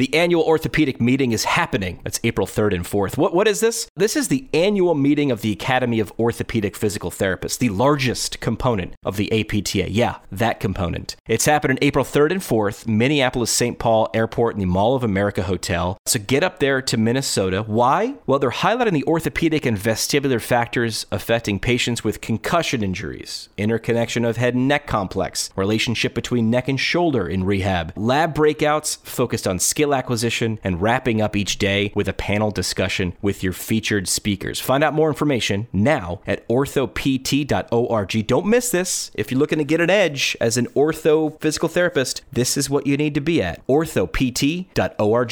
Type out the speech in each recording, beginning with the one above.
The annual orthopedic meeting is happening. That's April 3rd and 4th. What, what is this? This is the annual meeting of the Academy of Orthopedic Physical Therapists, the largest component of the APTA. Yeah, that component. It's happening April 3rd and 4th, Minneapolis St. Paul Airport in the Mall of America Hotel. So get up there to Minnesota. Why? Well, they're highlighting the orthopedic and vestibular factors affecting patients with concussion injuries, interconnection of head and neck complex, relationship between neck and shoulder in rehab, lab breakouts focused on skill acquisition, and wrapping up each day with a panel discussion with your featured speakers. Find out more information now at orthopt.org. Don't miss this. If you're looking to get an edge as an ortho physical therapist, this is what you need to be at orthopt.org.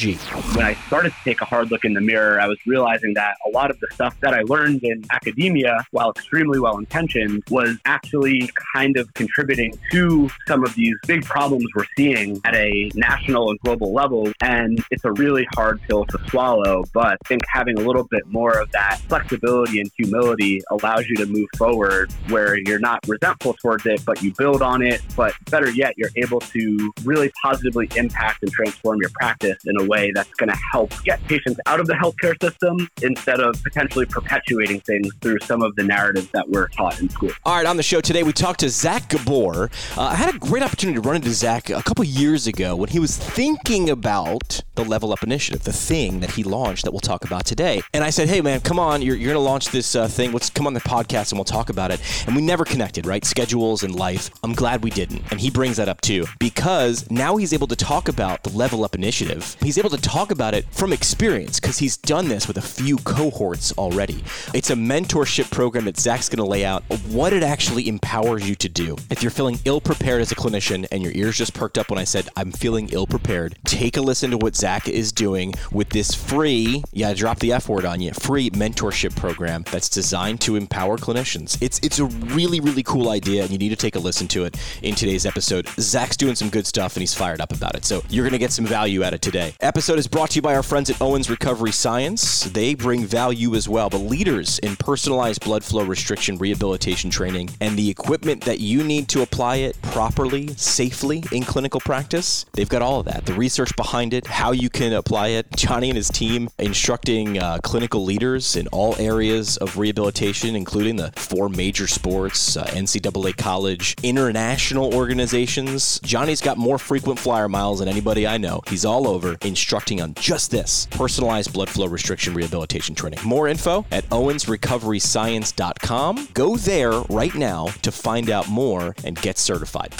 When I started to take a hard look in the mirror, I was realizing that a lot of the stuff that I learned in academia, while extremely well intentioned, was actually kind of contributing to some of these big problems we're seeing at a national and global level. And it's a really hard pill to swallow. But I think having a little bit more of that flexibility and humility allows you to move forward where you're not resentful towards it, but you build on it. But better yet, you're able to really positively impact and transform your practice in a way that's going to help get patients out of the healthcare system instead of potentially perpetuating things through some of the narratives that we're taught in school. All right, on the show today, we talked to Zach Gabor. Uh, I had a great opportunity to run into Zach a couple years ago when he was thinking about the Level Up Initiative, the thing that he launched that we'll talk about today. And I said, hey, man, come on, you're, you're going to launch this uh, thing. Let's come on the podcast and we'll talk about it. And we never connected, right? Schedules and life. I'm glad we didn't. And he brings that up too, because now he's able to talk about the Level Up Initiative. He's able to talk about it from experience because he's done this with a few cohorts already. It's a mentorship program that Zach's going to lay out what it actually empowers you to do. If you're feeling ill prepared as a clinician and your ears just perked up when I said, I'm feeling ill prepared, take a listen to what Zach is doing with this free, yeah, drop the F word on you, free mentorship program that's designed to empower clinicians. It's it's a really, really cool idea, and you need to take a listen to it in today's episode. Zach's doing some good stuff and he's fired up about it. So you're gonna get some value out of today. Episode is brought to you by our friends at Owens Recovery Science. They bring value as well, but leaders in personalized blood flow restriction rehabilitation training and the equipment that you need to apply it properly, safely in clinical practice. They've got all of that. The research behind it, how you can apply it. Johnny and his team instructing uh, clinical leaders in all areas of rehabilitation, including the four major sports, uh, NCAA college, international organizations. Johnny's got more frequent flyer miles than anybody I know. He's all over instructing on just this personalized blood flow restriction rehabilitation training. More info at owensrecoveryscience.com. Go there right now to find out more and get certified.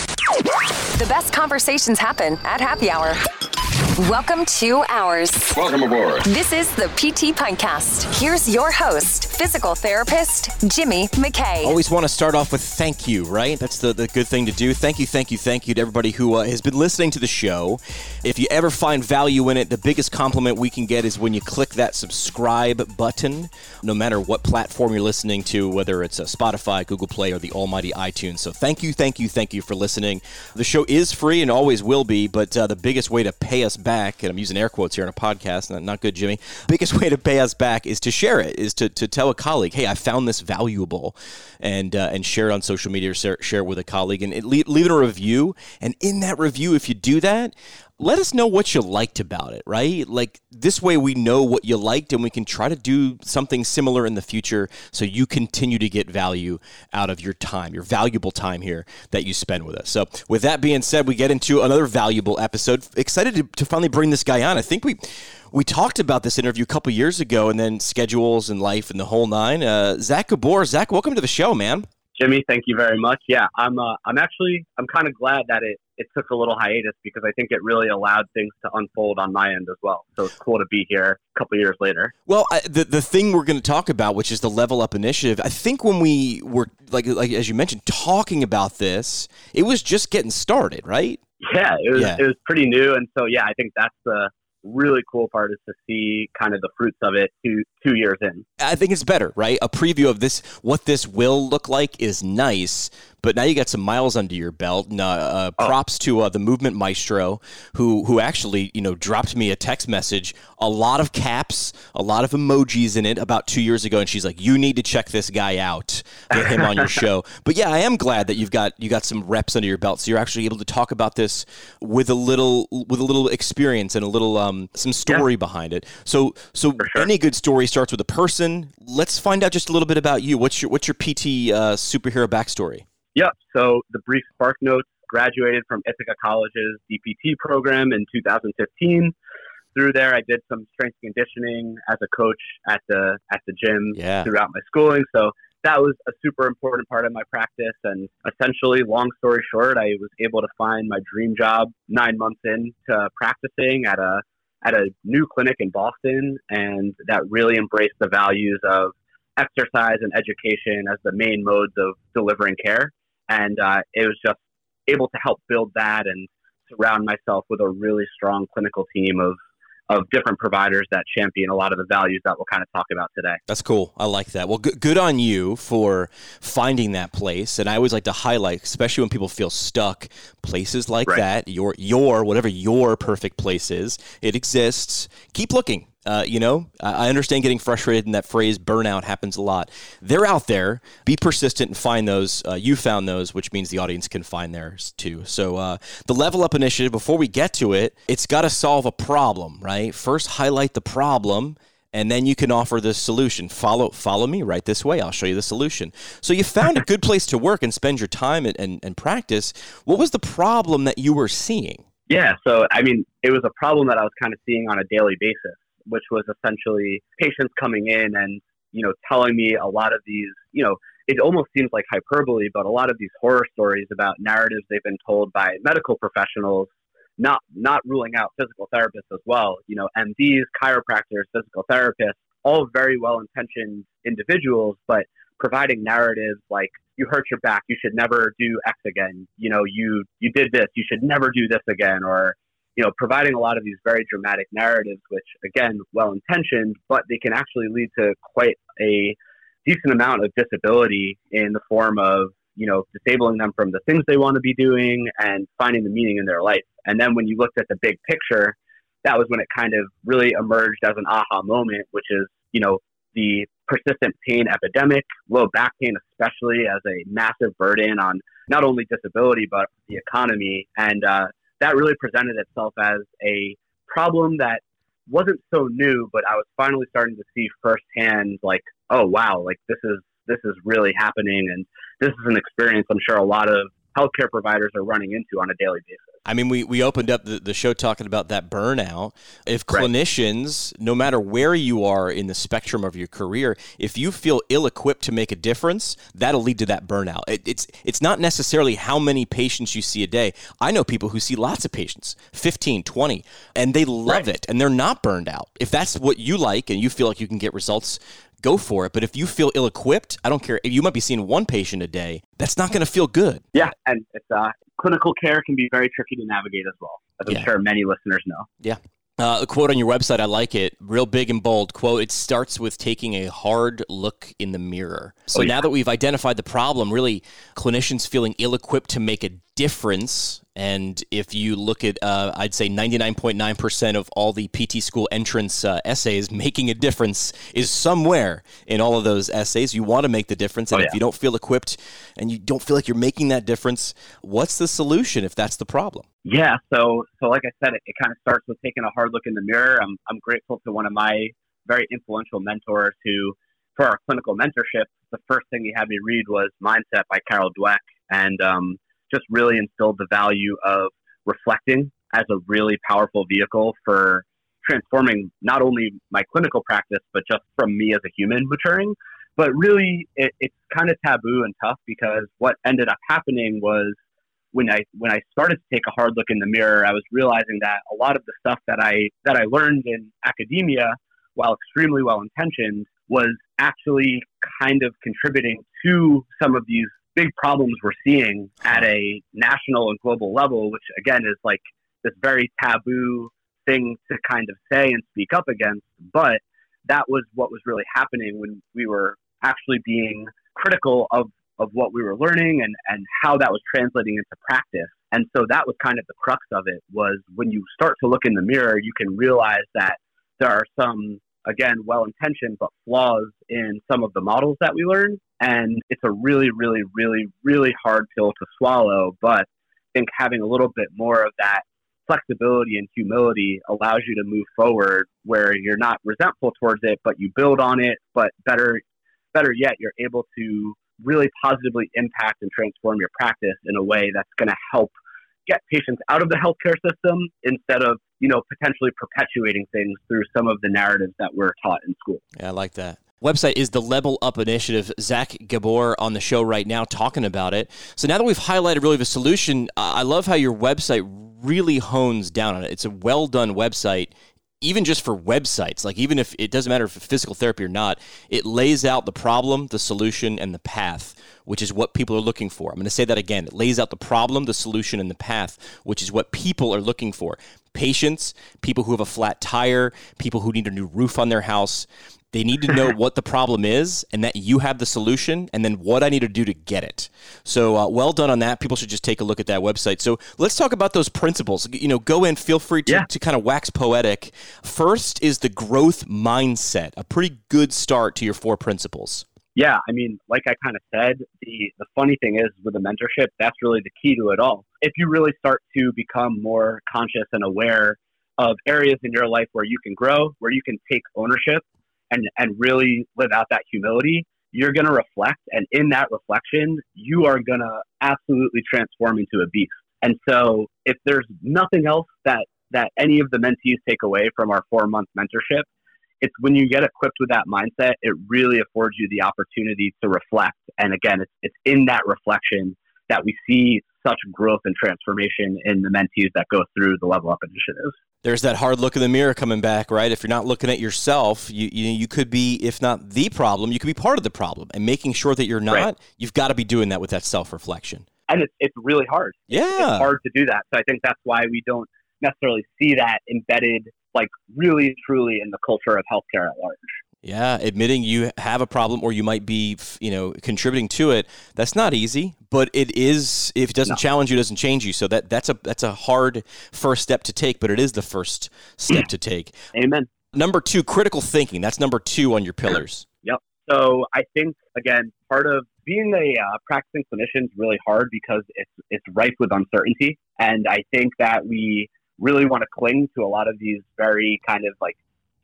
The best conversations happen at happy hour. Welcome to ours. Welcome aboard. This is the PT Pintcast. Here's your host, physical therapist Jimmy McKay. Always want to start off with thank you, right? That's the, the good thing to do. Thank you, thank you, thank you to everybody who uh, has been listening to the show. If you ever find value in it, the biggest compliment we can get is when you click that subscribe button, no matter what platform you're listening to, whether it's a Spotify, Google Play, or the almighty iTunes. So thank you, thank you, thank you for listening. The show is free and always will be, but uh, the biggest way to pay us back, and I'm using air quotes here on a podcast, not, not good, Jimmy. Biggest way to pay us back is to share it, is to, to tell a colleague, hey, I found this valuable, and uh, and share it on social media or share, share it with a colleague, and it, leave, leave it a review. And in that review, if you do that, let us know what you liked about it, right? Like this way we know what you liked and we can try to do something similar in the future so you continue to get value out of your time, your valuable time here that you spend with us. So, with that being said, we get into another valuable episode. Excited to, to finally bring this guy on. I think we we talked about this interview a couple years ago and then schedules and life and the whole nine. Uh, Zach Gabor, Zach, welcome to the show, man. Jimmy, thank you very much. Yeah, I'm. Uh, I'm actually. I'm kind of glad that it it took a little hiatus because I think it really allowed things to unfold on my end as well. So it's cool to be here a couple years later. Well, I, the the thing we're going to talk about, which is the Level Up Initiative, I think when we were like like as you mentioned talking about this, it was just getting started, right? Yeah, it was. Yeah. It was pretty new, and so yeah, I think that's the really cool part is to see kind of the fruits of it two two years in. I think it's better, right? A preview of this, what this will look like, is nice, but now you got some miles under your belt. And, uh, uh, oh. props to uh, the movement maestro who who actually you know dropped me a text message, a lot of caps, a lot of emojis in it about two years ago, and she's like, "You need to check this guy out, get him on your show." But yeah, I am glad that you've got you got some reps under your belt, so you're actually able to talk about this with a little with a little experience and a little um, some story yeah. behind it. So so sure. any good story starts with a person. Let's find out just a little bit about you. What's your what's your PT uh, superhero backstory? Yep. So the brief spark notes graduated from Ithaca College's DPT program in 2015. Through there, I did some strength conditioning as a coach at the at the gym yeah. throughout my schooling. So that was a super important part of my practice. And essentially, long story short, I was able to find my dream job nine months into practicing at a at a new clinic in Boston, and that really embraced the values of exercise and education as the main modes of delivering care. And uh, it was just able to help build that and surround myself with a really strong clinical team of of different providers that champion a lot of the values that we'll kind of talk about today. That's cool. I like that. Well, good, good on you for finding that place. And I always like to highlight, especially when people feel stuck, places like right. that, your your whatever your perfect place is, it exists. Keep looking. Uh, you know, I understand getting frustrated, and that phrase burnout happens a lot. They're out there. Be persistent and find those. Uh, you found those, which means the audience can find theirs too. So, uh, the Level Up Initiative, before we get to it, it's got to solve a problem, right? First, highlight the problem and then you can offer the solution. Follow follow me right this way. I'll show you the solution. So you found a good place to work and spend your time and, and, and, practice. What was the problem that you were seeing? Yeah, so I mean, it was a problem that I was kind of seeing on a daily basis which was essentially patients coming in and you know telling me a lot of these you know it almost seems like hyperbole but a lot of these horror stories about narratives they've been told by medical professionals not not ruling out physical therapists as well you know mds chiropractors physical therapists all very well intentioned individuals but providing narratives like you hurt your back you should never do x again you know you you did this you should never do this again or you know, providing a lot of these very dramatic narratives, which again, well intentioned, but they can actually lead to quite a decent amount of disability in the form of, you know, disabling them from the things they want to be doing and finding the meaning in their life. And then when you looked at the big picture, that was when it kind of really emerged as an aha moment, which is, you know, the persistent pain epidemic, low back pain, especially as a massive burden on not only disability, but the economy. And, uh, that really presented itself as a problem that wasn't so new, but I was finally starting to see firsthand, like, oh wow, like this is this is really happening, and this is an experience I'm sure a lot of healthcare providers are running into on a daily basis. I mean, we, we opened up the, the show talking about that burnout. If clinicians, right. no matter where you are in the spectrum of your career, if you feel ill equipped to make a difference, that'll lead to that burnout. It, it's, it's not necessarily how many patients you see a day. I know people who see lots of patients, 15, 20, and they love right. it and they're not burned out. If that's what you like and you feel like you can get results go for it. But if you feel ill equipped, I don't care. You might be seeing one patient a day. That's not going to feel good. Yeah. And it's, uh, clinical care can be very tricky to navigate as well, as I'm yeah. sure many listeners know. Yeah. Uh, a quote on your website, I like it, real big and bold. Quote: It starts with taking a hard look in the mirror. So oh, yeah. now that we've identified the problem, really, clinicians feeling ill-equipped to make a difference. And if you look at, uh, I'd say 99.9% of all the PT school entrance uh, essays, making a difference is somewhere in all of those essays. You want to make the difference. And oh, yeah. if you don't feel equipped and you don't feel like you're making that difference, what's the solution if that's the problem? Yeah. So, so like I said, it, it kind of starts with taking a hard look in the mirror. I'm, I'm grateful to one of my very influential mentors who, for our clinical mentorship, the first thing he had me read was Mindset by Carol Dweck. And, um, just really instilled the value of reflecting as a really powerful vehicle for transforming not only my clinical practice, but just from me as a human maturing. But really, it, it's kind of taboo and tough because what ended up happening was when I when I started to take a hard look in the mirror, I was realizing that a lot of the stuff that I that I learned in academia, while extremely well intentioned, was actually kind of contributing to some of these big problems we're seeing at a national and global level, which again is like this very taboo thing to kind of say and speak up against. But that was what was really happening when we were actually being critical of of what we were learning and, and how that was translating into practice. And so that was kind of the crux of it was when you start to look in the mirror, you can realize that there are some, again, well intentioned, but flaws in some of the models that we learn. And it's a really, really, really, really hard pill to swallow. But I think having a little bit more of that flexibility and humility allows you to move forward where you're not resentful towards it, but you build on it. But better, better yet, you're able to really positively impact and transform your practice in a way that's going to help get patients out of the healthcare system instead of you know potentially perpetuating things through some of the narratives that we're taught in school. Yeah, I like that. Website is the Level Up Initiative. Zach Gabor on the show right now talking about it. So now that we've highlighted really the solution, I love how your website really hones down on it. It's a well done website even just for websites, like even if it doesn't matter if it's physical therapy or not, it lays out the problem, the solution, and the path, which is what people are looking for. I'm going to say that again. It lays out the problem, the solution, and the path, which is what people are looking for. Patients, people who have a flat tire, people who need a new roof on their house. They need to know what the problem is and that you have the solution and then what I need to do to get it. So, uh, well done on that. People should just take a look at that website. So, let's talk about those principles. You know, go in, feel free to, yeah. to kind of wax poetic. First is the growth mindset, a pretty good start to your four principles. Yeah, I mean, like I kind of said, the, the funny thing is with the mentorship, that's really the key to it all. If you really start to become more conscious and aware of areas in your life where you can grow, where you can take ownership, and and really live out that humility, you're going to reflect, and in that reflection, you are going to absolutely transform into a beast. And so, if there's nothing else that that any of the mentees take away from our four month mentorship, it's when you get equipped with that mindset, it really affords you the opportunity to reflect. And again, it's, it's in that reflection that we see such growth and transformation in the mentees that go through the level up initiatives there's that hard look in the mirror coming back, right? If you're not looking at yourself, you you, you could be, if not the problem, you could be part of the problem. And making sure that you're not, right. you've got to be doing that with that self reflection. And it's, it's really hard. Yeah. It's hard to do that. So I think that's why we don't necessarily see that embedded, like really truly in the culture of healthcare at large. Yeah, admitting you have a problem or you might be, you know, contributing to it. That's not easy, but it is. If it doesn't no. challenge you, it doesn't change you. So that that's a that's a hard first step to take, but it is the first step to take. Amen. Number two, critical thinking. That's number two on your pillars. Yep. So I think again, part of being a uh, practicing clinician is really hard because it's it's rife with uncertainty, and I think that we really want to cling to a lot of these very kind of like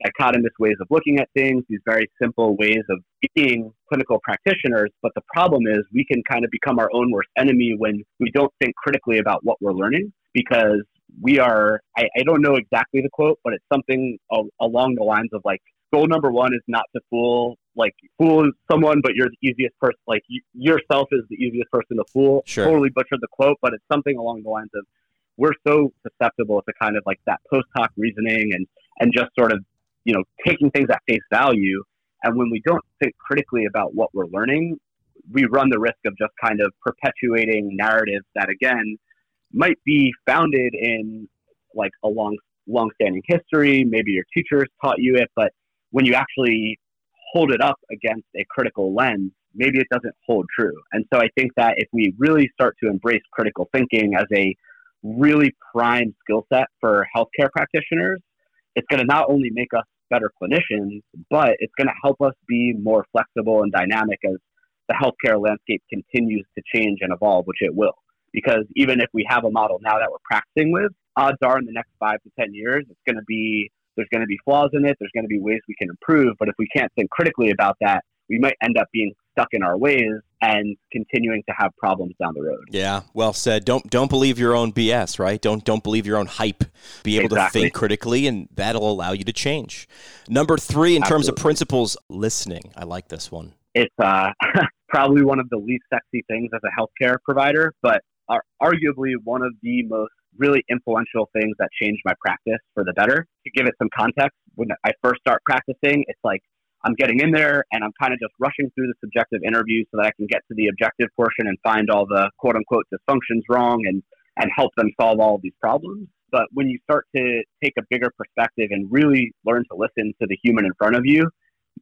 dichotomous ways of looking at things, these very simple ways of being clinical practitioners. But the problem is we can kind of become our own worst enemy when we don't think critically about what we're learning because we are, I, I don't know exactly the quote, but it's something along the lines of like, goal number one is not to fool like fool someone, but you're the easiest person. Like you, yourself is the easiest person to fool. Sure. Totally butchered the quote, but it's something along the lines of we're so susceptible to kind of like that post hoc reasoning and and just sort of you know, taking things at face value. And when we don't think critically about what we're learning, we run the risk of just kind of perpetuating narratives that, again, might be founded in like a long, long-standing history. Maybe your teachers taught you it, but when you actually hold it up against a critical lens, maybe it doesn't hold true. And so I think that if we really start to embrace critical thinking as a really prime skill set for healthcare practitioners, it's going to not only make us better clinicians, but it's going to help us be more flexible and dynamic as the healthcare landscape continues to change and evolve, which it will. Because even if we have a model now that we're practicing with, odds are in the next five to 10 years, it's going to be, there's going to be flaws in it, there's going to be ways we can improve. But if we can't think critically about that, we might end up being stuck in our ways and continuing to have problems down the road. Yeah, well said. Don't don't believe your own BS, right? Don't don't believe your own hype. Be able exactly. to think critically and that'll allow you to change. Number 3 in Absolutely. terms of principles, listening. I like this one. It's uh, probably one of the least sexy things as a healthcare provider, but are arguably one of the most really influential things that changed my practice for the better. To give it some context, when I first start practicing, it's like I'm getting in there and I'm kind of just rushing through the subjective interview so that I can get to the objective portion and find all the quote unquote dysfunctions wrong and, and help them solve all of these problems. But when you start to take a bigger perspective and really learn to listen to the human in front of you,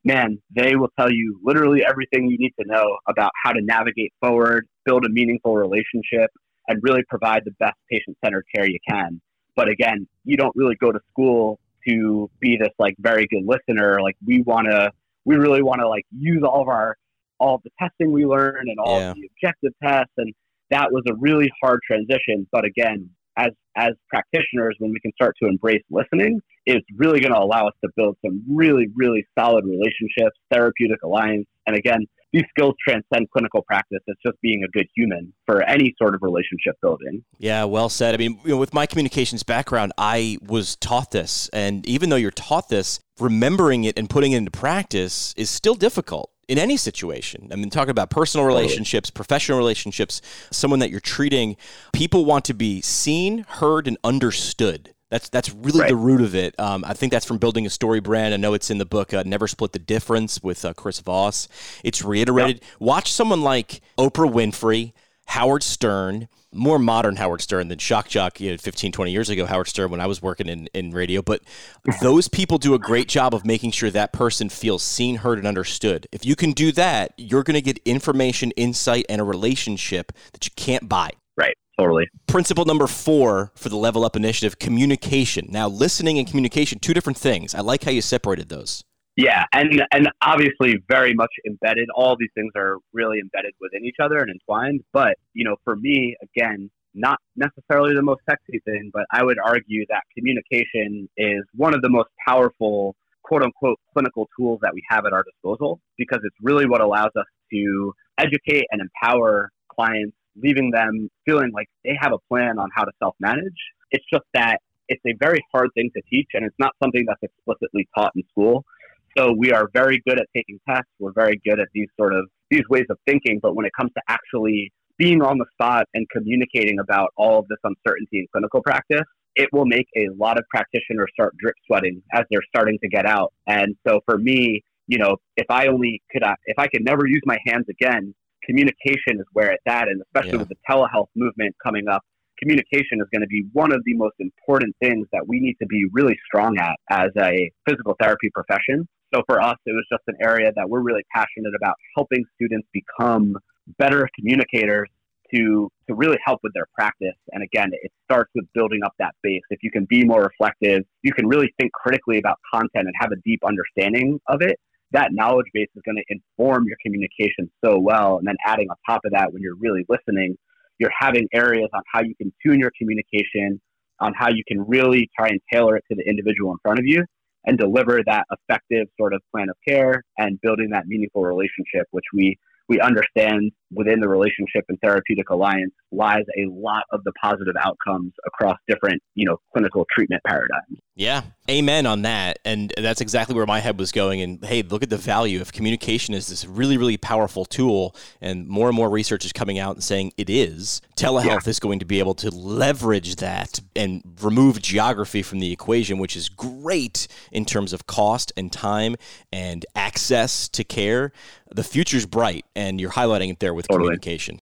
man, they will tell you literally everything you need to know about how to navigate forward, build a meaningful relationship, and really provide the best patient centered care you can. But again, you don't really go to school to be this like very good listener. Like we want to, we really want to like use all of our, all of the testing we learn and all Yeah. of the objective tests. And that was a really hard transition. But again, as, as practitioners, when we can start to embrace listening, it's really going to allow us to build some really, really solid relationships, therapeutic alliance. And again, these skills transcend clinical practice. It's just being a good human for any sort of relationship building. Yeah, well said. I mean, you know, with my communications background, I was taught this, and even though you're taught this, remembering it and putting it into practice is still difficult in any situation. I mean, talking about personal relationships, professional relationships, someone that you're treating, people want to be seen, heard, and understood. That's that's really Right. the root of it. Um, I think that's from building a story brand. I know it's in the book uh, "Never Split the Difference" with uh, Chris Voss. It's reiterated. Watch someone like Oprah Winfrey, Howard Stern, more modern Howard Stern than Shock Jock, you know, 15, 20 years ago, Howard Stern when I was working in, in radio. But those people do a great job of making sure that person feels seen, heard, and understood. If you can do that, you're going to get information, insight, and a relationship that you can't buy. Right. Totally. Principle number four for the Level Up Initiative communication. Now, listening and communication, two different things. I like how you separated those. Yeah, and and obviously very much embedded. All these things are really embedded within each other and entwined. But you know, for me, again, not necessarily the most sexy thing, but I would argue that communication is one of the most powerful quote unquote clinical tools that we have at our disposal because it's really what allows us to educate and empower clients, leaving them feeling like they have a plan on how to self manage. It's just that it's a very hard thing to teach and it's not something that's explicitly taught in school. So we are very good at taking tests. We're very good at these sort of these ways of thinking. But when it comes to actually being on the spot and communicating about all of this uncertainty in clinical practice, it will make a lot of practitioners start drip sweating as they're starting to get out. And so for me, you know, if I only could, if I could never use my hands again, communication is where it's at. And especially Yeah. with the telehealth movement coming up, communication is going to be one of the most important things that we need to be really strong at as a physical therapy profession. So for us, it was just an area that we're really passionate about helping students become better communicators to to really help with their practice. And again, it starts with building up that base. If you can be more reflective, you can really think critically about content and have a deep understanding of it. That knowledge base is going to inform your communication so well. And then adding on top of that, when you're really listening, you're having areas on how you can tune your communication, on how you can really try and tailor it to the individual in front of you and deliver that effective sort of plan of care and building that meaningful relationship, which we we understand within the relationship and therapeutic alliance lies a lot of the positive outcomes across different, you know, clinical treatment paradigms. Yeah, amen on that. And that's exactly where my head was going. And hey, look at the value of communication is this really, really powerful tool. And more and more research is coming out and saying it is. Telehealth is going to be able to leverage that and remove geography from the equation, which is great in terms of cost and time and access to care. The future's bright, and you're highlighting it there with Totally. communication.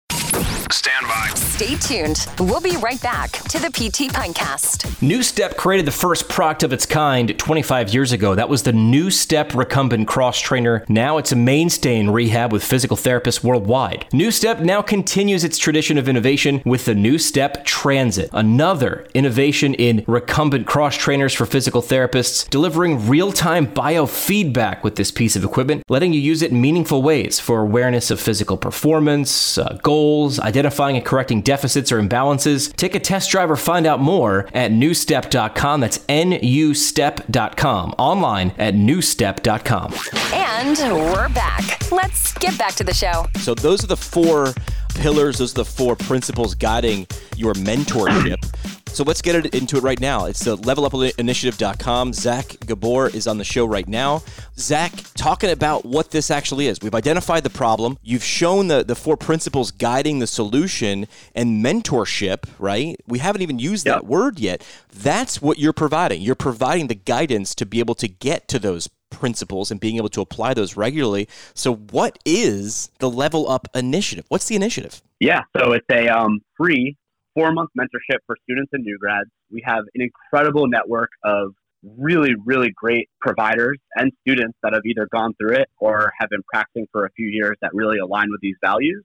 Stand by. Stay tuned. We'll be right back to the PT Pintcast. NuStep created the first product of its kind 25 years ago. That was the NuStep Recumbent Cross Trainer. Now it's a mainstay in rehab with physical therapists worldwide. NuStep now continues its tradition of innovation with the NuStep Transit, another innovation in recumbent cross trainers for physical therapists, delivering real time biofeedback with this piece of equipment, letting you use it in meaningful ways for awareness of physical performance, uh, goals, identifying and correcting deficits or imbalances. Take a test drive or find out more at nustep.com. That's nustep.com. Online at nustep.com. And we're back. Let's get back to the show. So those are the four pillars, those are the four principles guiding your mentorship. So let's get it into it right now. It's the levelupinitiative.com. Zach Gabor is on the show right now. Zach, talking about what this actually is. We've identified the problem. You've shown the, the four principles guiding the solution and mentorship, right? We haven't even used that word yet. That's what you're providing. You're providing the guidance to be able to get to those principles and being able to apply those regularly. So, what is the Level Up Initiative? What's the initiative? Yeah, so it's a um, free four month mentorship for students and new grads. We have an incredible network of really, really great providers and students that have either gone through it or have been practicing for a few years that really align with these values.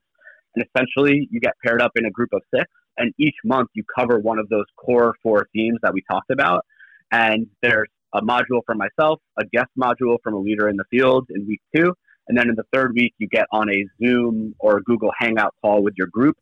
And essentially, you get paired up in a group of six, and each month you cover one of those core four themes that we talked about. And there's a module for myself, a guest module from a leader in the field in week two. And then in the third week, you get on a Zoom or a Google Hangout call with your group.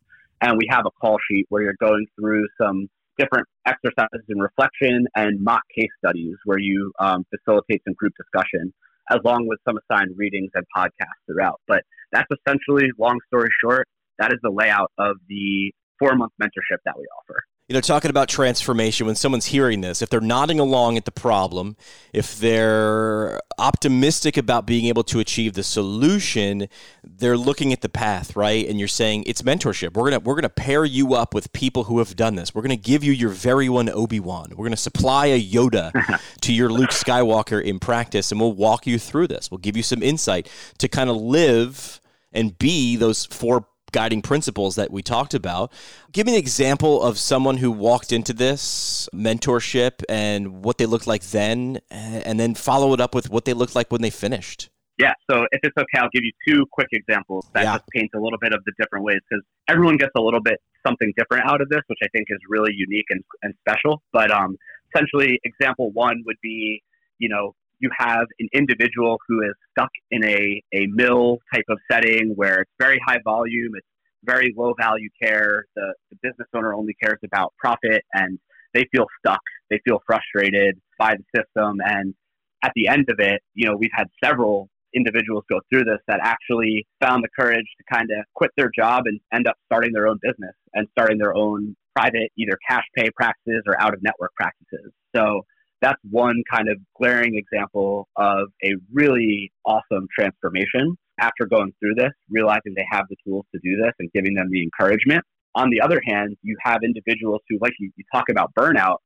And we have a call sheet where you're going through some different exercises in reflection and mock case studies where you um, facilitate some group discussion, along with some assigned readings and podcasts throughout. But that's essentially, long story short, that is the layout of the four month mentorship that we offer you know, talking about transformation, when someone's hearing this, if they're nodding along at the problem, if they're optimistic about being able to achieve the solution, they're looking at the path, right? And you're saying it's mentorship. We're gonna we're gonna pair you up with people who have done this. We're gonna give you your very one Obi Wan. We're gonna supply a Yoda to your Luke Skywalker in practice, and we'll walk you through this. We'll give you some insight to kind of live and be those four guiding principles that we talked about. Give me an example of someone who walked into this mentorship and what they looked like then, and then follow it up with what they looked like when they finished. Yeah, so if it's okay, I'll give you two quick examples that yeah. just paint a little bit of the different ways because everyone gets a little bit something different out of this, which I think is really unique and, and special. But um, essentially, example one would be, you know, you have an individual who is stuck in a, a mill type of setting where it's very high volume, it's very low value care. The, the business owner only cares about profit and they feel stuck. They feel frustrated by the system. And at the end of it, you know, we've had several individuals go through this that actually found the courage to kind of quit their job and end up starting their own business and starting their own private either cash pay practices or out of network practices. So that's one kind of glaring example of a really awesome transformation after going through this, realizing they have the tools to do this and giving them the encouragement. On the other hand, you have individuals who, like you, you talk about burnout,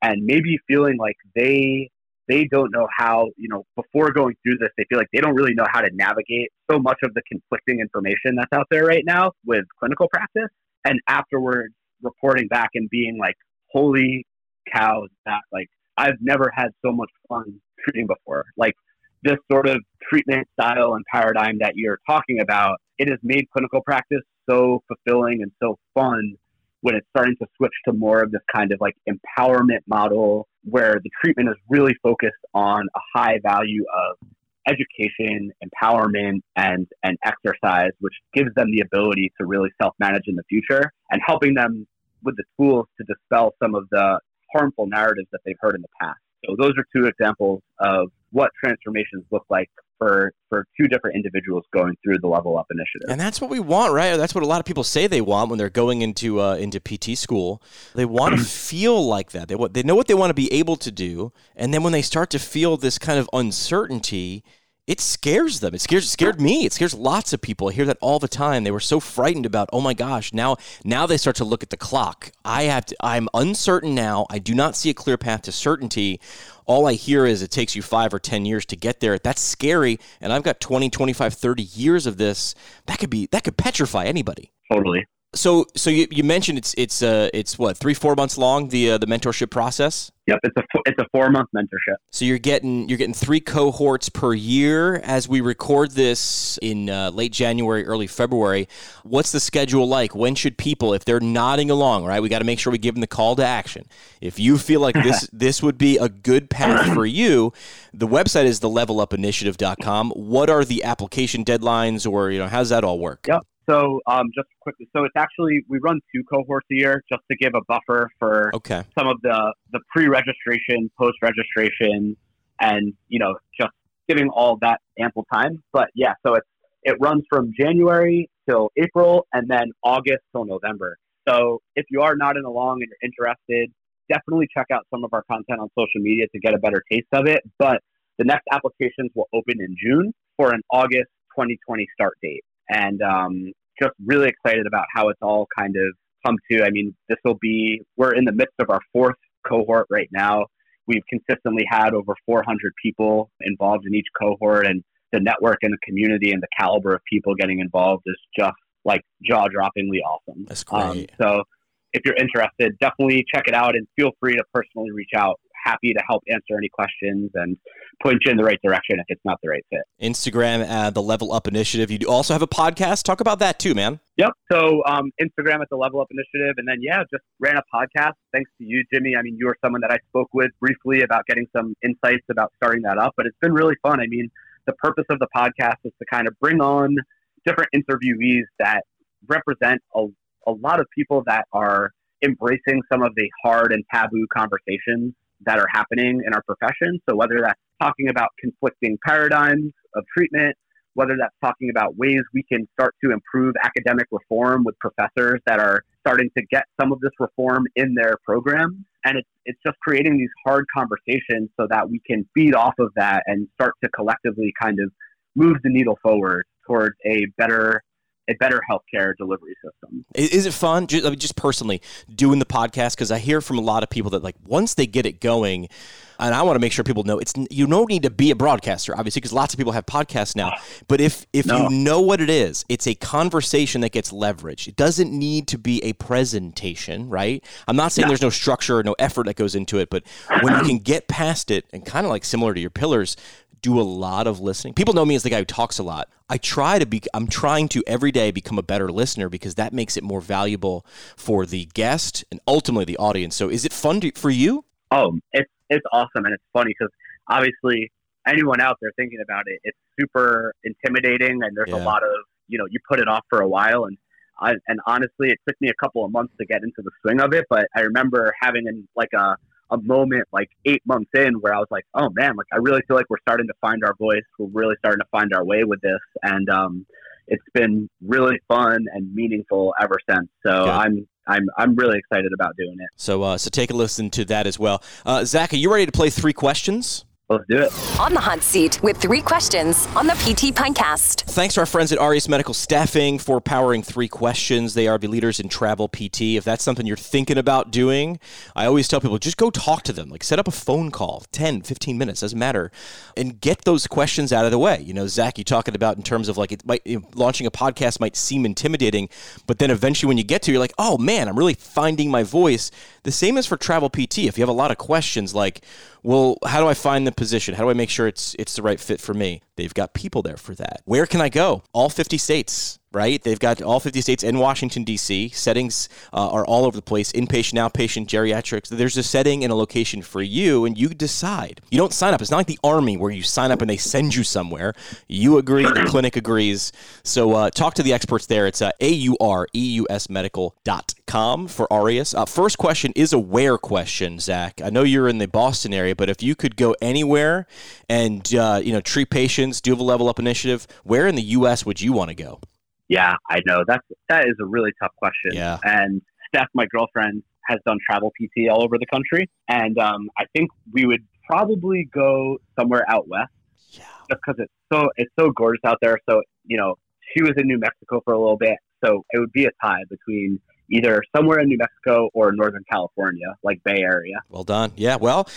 and maybe feeling like they they don't know how you know before going through this they feel like they don't really know how to navigate so much of the conflicting information that's out there right now with clinical practice and afterwards reporting back and being like holy cows that like I've never had so much fun treating before. Like this sort of treatment style and paradigm that you're talking about, it has made clinical practice so fulfilling and so fun when it's starting to switch to more of this kind of like empowerment model where the treatment is really focused on a high value of education, empowerment, and, and exercise, which gives them the ability to really self manage in the future and helping them with the tools to dispel some of the harmful narratives that they've heard in the past. So those are two examples of what transformations look like for for two different individuals going through the level up initiative. And that's what we want, right? That's what a lot of people say they want when they're going into uh, into PT school. They want to feel like that. They want, they know what they want to be able to do, and then when they start to feel this kind of uncertainty, it scares them. It scares scared me. It scares lots of people. I hear that all the time. They were so frightened about, oh my gosh, now now they start to look at the clock. I have to I'm uncertain now. I do not see a clear path to certainty. All I hear is it takes you 5 or 10 years to get there. That's scary and I've got 20, 25, 30 years of this. That could be that could petrify anybody. Totally. So, so you, you mentioned it's it's uh it's what three four months long the uh, the mentorship process. Yep, it's a it's a four month mentorship. So you're getting you're getting three cohorts per year as we record this in uh, late January, early February. What's the schedule like? When should people, if they're nodding along, right? We got to make sure we give them the call to action. If you feel like this this would be a good path for you, the website is the levelupininitiative.com. What are the application deadlines, or you know, how does that all work? Yep. So um, just quickly, so it's actually we run two cohorts a year just to give a buffer for okay. some of the the pre-registration, post-registration, and you know just giving all that ample time. But yeah, so it's it runs from January till April, and then August till November. So if you are nodding along and you're interested, definitely check out some of our content on social media to get a better taste of it. But the next applications will open in June for an August 2020 start date and um, just really excited about how it's all kind of come to. I mean, this will be, we're in the midst of our fourth cohort right now. We've consistently had over 400 people involved in each cohort, and the network and the community and the caliber of people getting involved is just like jaw droppingly awesome. That's great. Um, so if you're interested, definitely check it out and feel free to personally reach out happy to help answer any questions and point you in the right direction if it's not the right fit. Instagram, uh, the Level Up Initiative. You do also have a podcast. Talk about that too, man. Yep. So um, Instagram at the Level Up Initiative, and then yeah, just ran a podcast. Thanks to you, Jimmy. I mean, you are someone that I spoke with briefly about getting some insights about starting that up, but it's been really fun. I mean, the purpose of the podcast is to kind of bring on different interviewees that represent a, a lot of people that are embracing some of the hard and taboo conversations that are happening in our profession. So whether that's talking about conflicting paradigms of treatment, whether that's talking about ways we can start to improve academic reform with professors that are starting to get some of this reform in their program. And it's, it's just creating these hard conversations so that we can feed off of that and start to collectively kind of move the needle forward towards a better a better healthcare delivery system. Is it fun, just, just personally, doing the podcast? Because I hear from a lot of people that like once they get it going, and I want to make sure people know it's you don't need to be a broadcaster, obviously, because lots of people have podcasts now. But if if no. you know what it is, it's a conversation that gets leveraged. It doesn't need to be a presentation, right? I'm not saying no. there's no structure or no effort that goes into it, but when you can get past it and kind of like similar to your pillars, do a lot of listening. People know me as the guy who talks a lot. I try to be I'm trying to every day become a better listener because that makes it more valuable for the guest and ultimately the audience. So is it fun to, for you? Oh, it's it's awesome and it's funny cuz obviously anyone out there thinking about it, it's super intimidating and there's yeah. a lot of, you know, you put it off for a while and I, and honestly, it took me a couple of months to get into the swing of it, but I remember having an, like a a moment like eight months in where I was like, oh man, like I really feel like we're starting to find our voice. We're really starting to find our way with this. And um, it's been really fun and meaningful ever since. So Good. I'm I'm I'm really excited about doing it. So uh, so take a listen to that as well. Uh, Zach, are you ready to play three questions? Let's do it. On the hot seat with three questions on the PT Pintcast. Thanks to our friends at Aureus Medical Staffing for powering three questions. They are the leaders in travel PT. If that's something you're thinking about doing, I always tell people just go talk to them. Like set up a phone call, 10, 15 minutes, doesn't matter, and get those questions out of the way. You know, Zach, you talking about in terms of like it might you know, launching a podcast might seem intimidating, but then eventually when you get to, you're like, oh man, I'm really finding my voice. The same as for travel PT. If you have a lot of questions like, well, how do I find the position? How do I make sure it's it's the right fit for me? They've got people there for that. Where can I go? All 50 states right? They've got all 50 states and Washington, D.C. Settings uh, are all over the place inpatient, outpatient, geriatrics. There's a setting and a location for you, and you decide. You don't sign up. It's not like the Army where you sign up and they send you somewhere. You agree, the clinic agrees. So uh, talk to the experts there. It's uh, A-U-R-E-U-S medical.com for Aureus. Uh, first question is a where question, Zach. I know you're in the Boston area, but if you could go anywhere and, uh, you know, treat patients, do have a level up initiative, where in the U.S. would you want to go? Yeah, I know. That's that is a really tough question. Yeah. And Steph, my girlfriend, has done travel PT all over the country, and um, I think we would probably go somewhere out west. Yeah. Just because it's so it's so gorgeous out there. So you know, she was in New Mexico for a little bit, so it would be a tie between either somewhere in New Mexico or Northern California, like Bay Area. Well done. Yeah, well,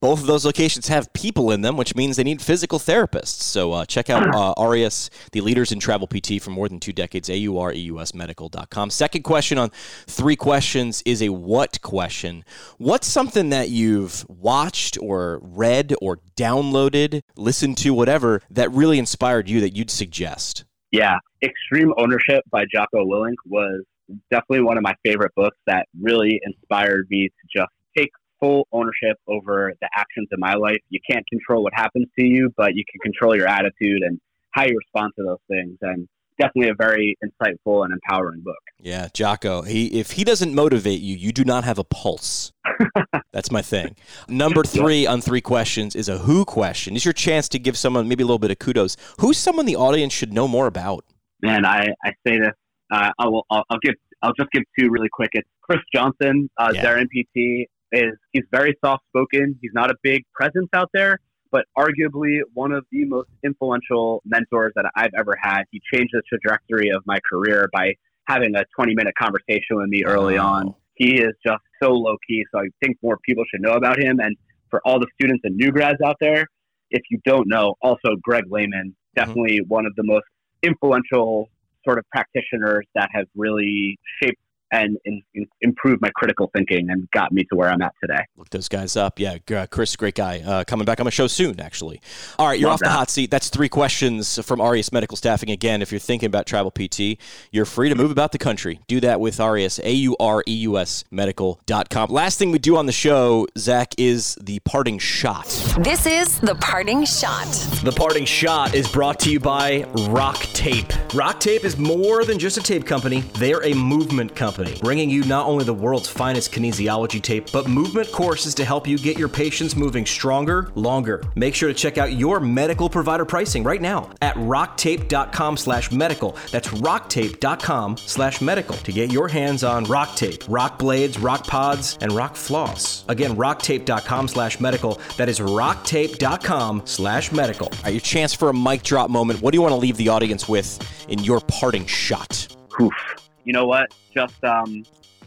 both of those locations have people in them, which means they need physical therapists. So uh, check out uh, Aureus, the leaders in travel PT for more than two decades, A-U-R-E-U-S medical.com. Second question on three questions is a what question. What's something that you've watched or read or downloaded, listened to, whatever, that really inspired you that you'd suggest? Yeah, Extreme Ownership by Jocko Willink was definitely one of my favorite books that really inspired me to just take full ownership over the actions in my life. You can't control what happens to you, but you can control your attitude and how you respond to those things. And definitely a very insightful and empowering book. Yeah, Jocko. He if he doesn't motivate you, you do not have a pulse. That's my thing. Number three on three questions is a who question. Is your chance to give someone maybe a little bit of kudos. Who's someone the audience should know more about? Man, I, I say this uh, I will. I'll, I'll, give. I'll just give two really quick. It's Chris Johnson, uh, yeah. Zeren PT. Is he's very soft spoken. He's not a big presence out there, but arguably one of the most influential mentors that I've ever had. He changed the trajectory of my career by having a 20 minute conversation with me early wow. on. He is just so low key. So I think more people should know about him. And for all the students and new grads out there, if you don't know, also Greg Lehman, definitely mm-hmm. one of the most influential sort of practitioners that have really shaped and, and, and improved my critical thinking and got me to where I'm at today. Look those guys up. Yeah, uh, Chris, great guy. Uh, coming back on my show soon, actually. All right, you're Love off that. the hot seat. That's three questions from Aureus Medical Staffing. Again, if you're thinking about travel PT, you're free to move about the country. Do that with Aureus, A U R E U S medical.com. Last thing we do on the show, Zach, is the parting shot. This is the parting shot. The parting shot is brought to you by Rock Tape. RockTape is more than just a tape company, they're a movement company, bringing you not only the world's finest kinesiology tape, but movement courses to help you get your patients moving stronger, longer. Make sure to check out your medical provider pricing right now at rocktape.com slash medical. That's rocktape.com slash medical to get your hands on rock tape, rock blades, rock pods, and rock floss. Again, rocktape.com slash medical. That is rocktape.com slash medical. All right, your chance for a mic drop moment. What do you want to leave the audience with in your parting shot? Oof. You know what? Just um,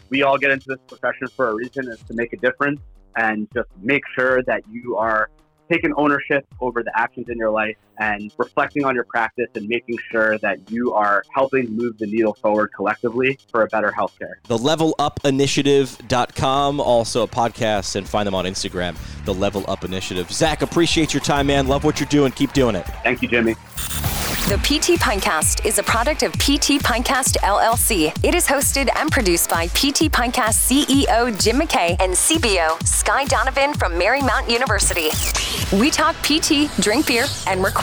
we all get into this profession for a reason, is to make a difference, and just make sure that you are taking ownership over the actions in your life and reflecting on your practice and making sure that you are helping move the needle forward collectively for a better healthcare. The levelupinitiative.com, also a podcast, and find them on Instagram, the Level Up Initiative. Zach, appreciate your time, man. Love what you're doing. Keep doing it. Thank you, Jimmy. The PT Pintcast is a product of PT Pintcast LLC. It is hosted and produced by PT Pintcast CEO Jim McKay and CBO Sky Donovan from Marymount University. We talk PT, drink beer, and record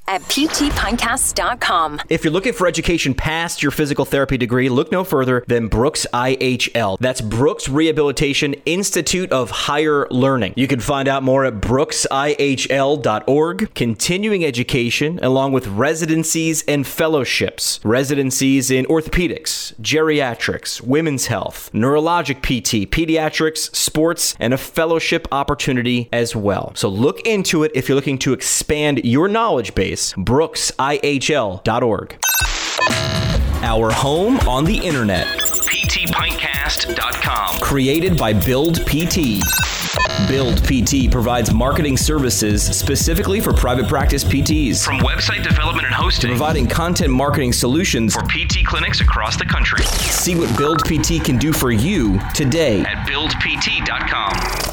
at ptpintcast.com. If you're looking for education past your physical therapy degree, look no further than Brooks IHL. That's Brooks Rehabilitation Institute of Higher Learning. You can find out more at brooksihl.org. Continuing education, along with residencies and fellowships. Residencies in orthopedics, geriatrics, women's health, neurologic PT, pediatrics, sports, and a fellowship opportunity as well. So look into it if you're looking to expand your knowledge base. brooksihl.org. Our home on the internet. PTPintcast.com. Created by Build PT. Build PT provides marketing services specifically for private practice PTs, From website development and hosting providing content marketing solutions. for PT clinics across the country See what Build PT can do for you today. at buildpt.com.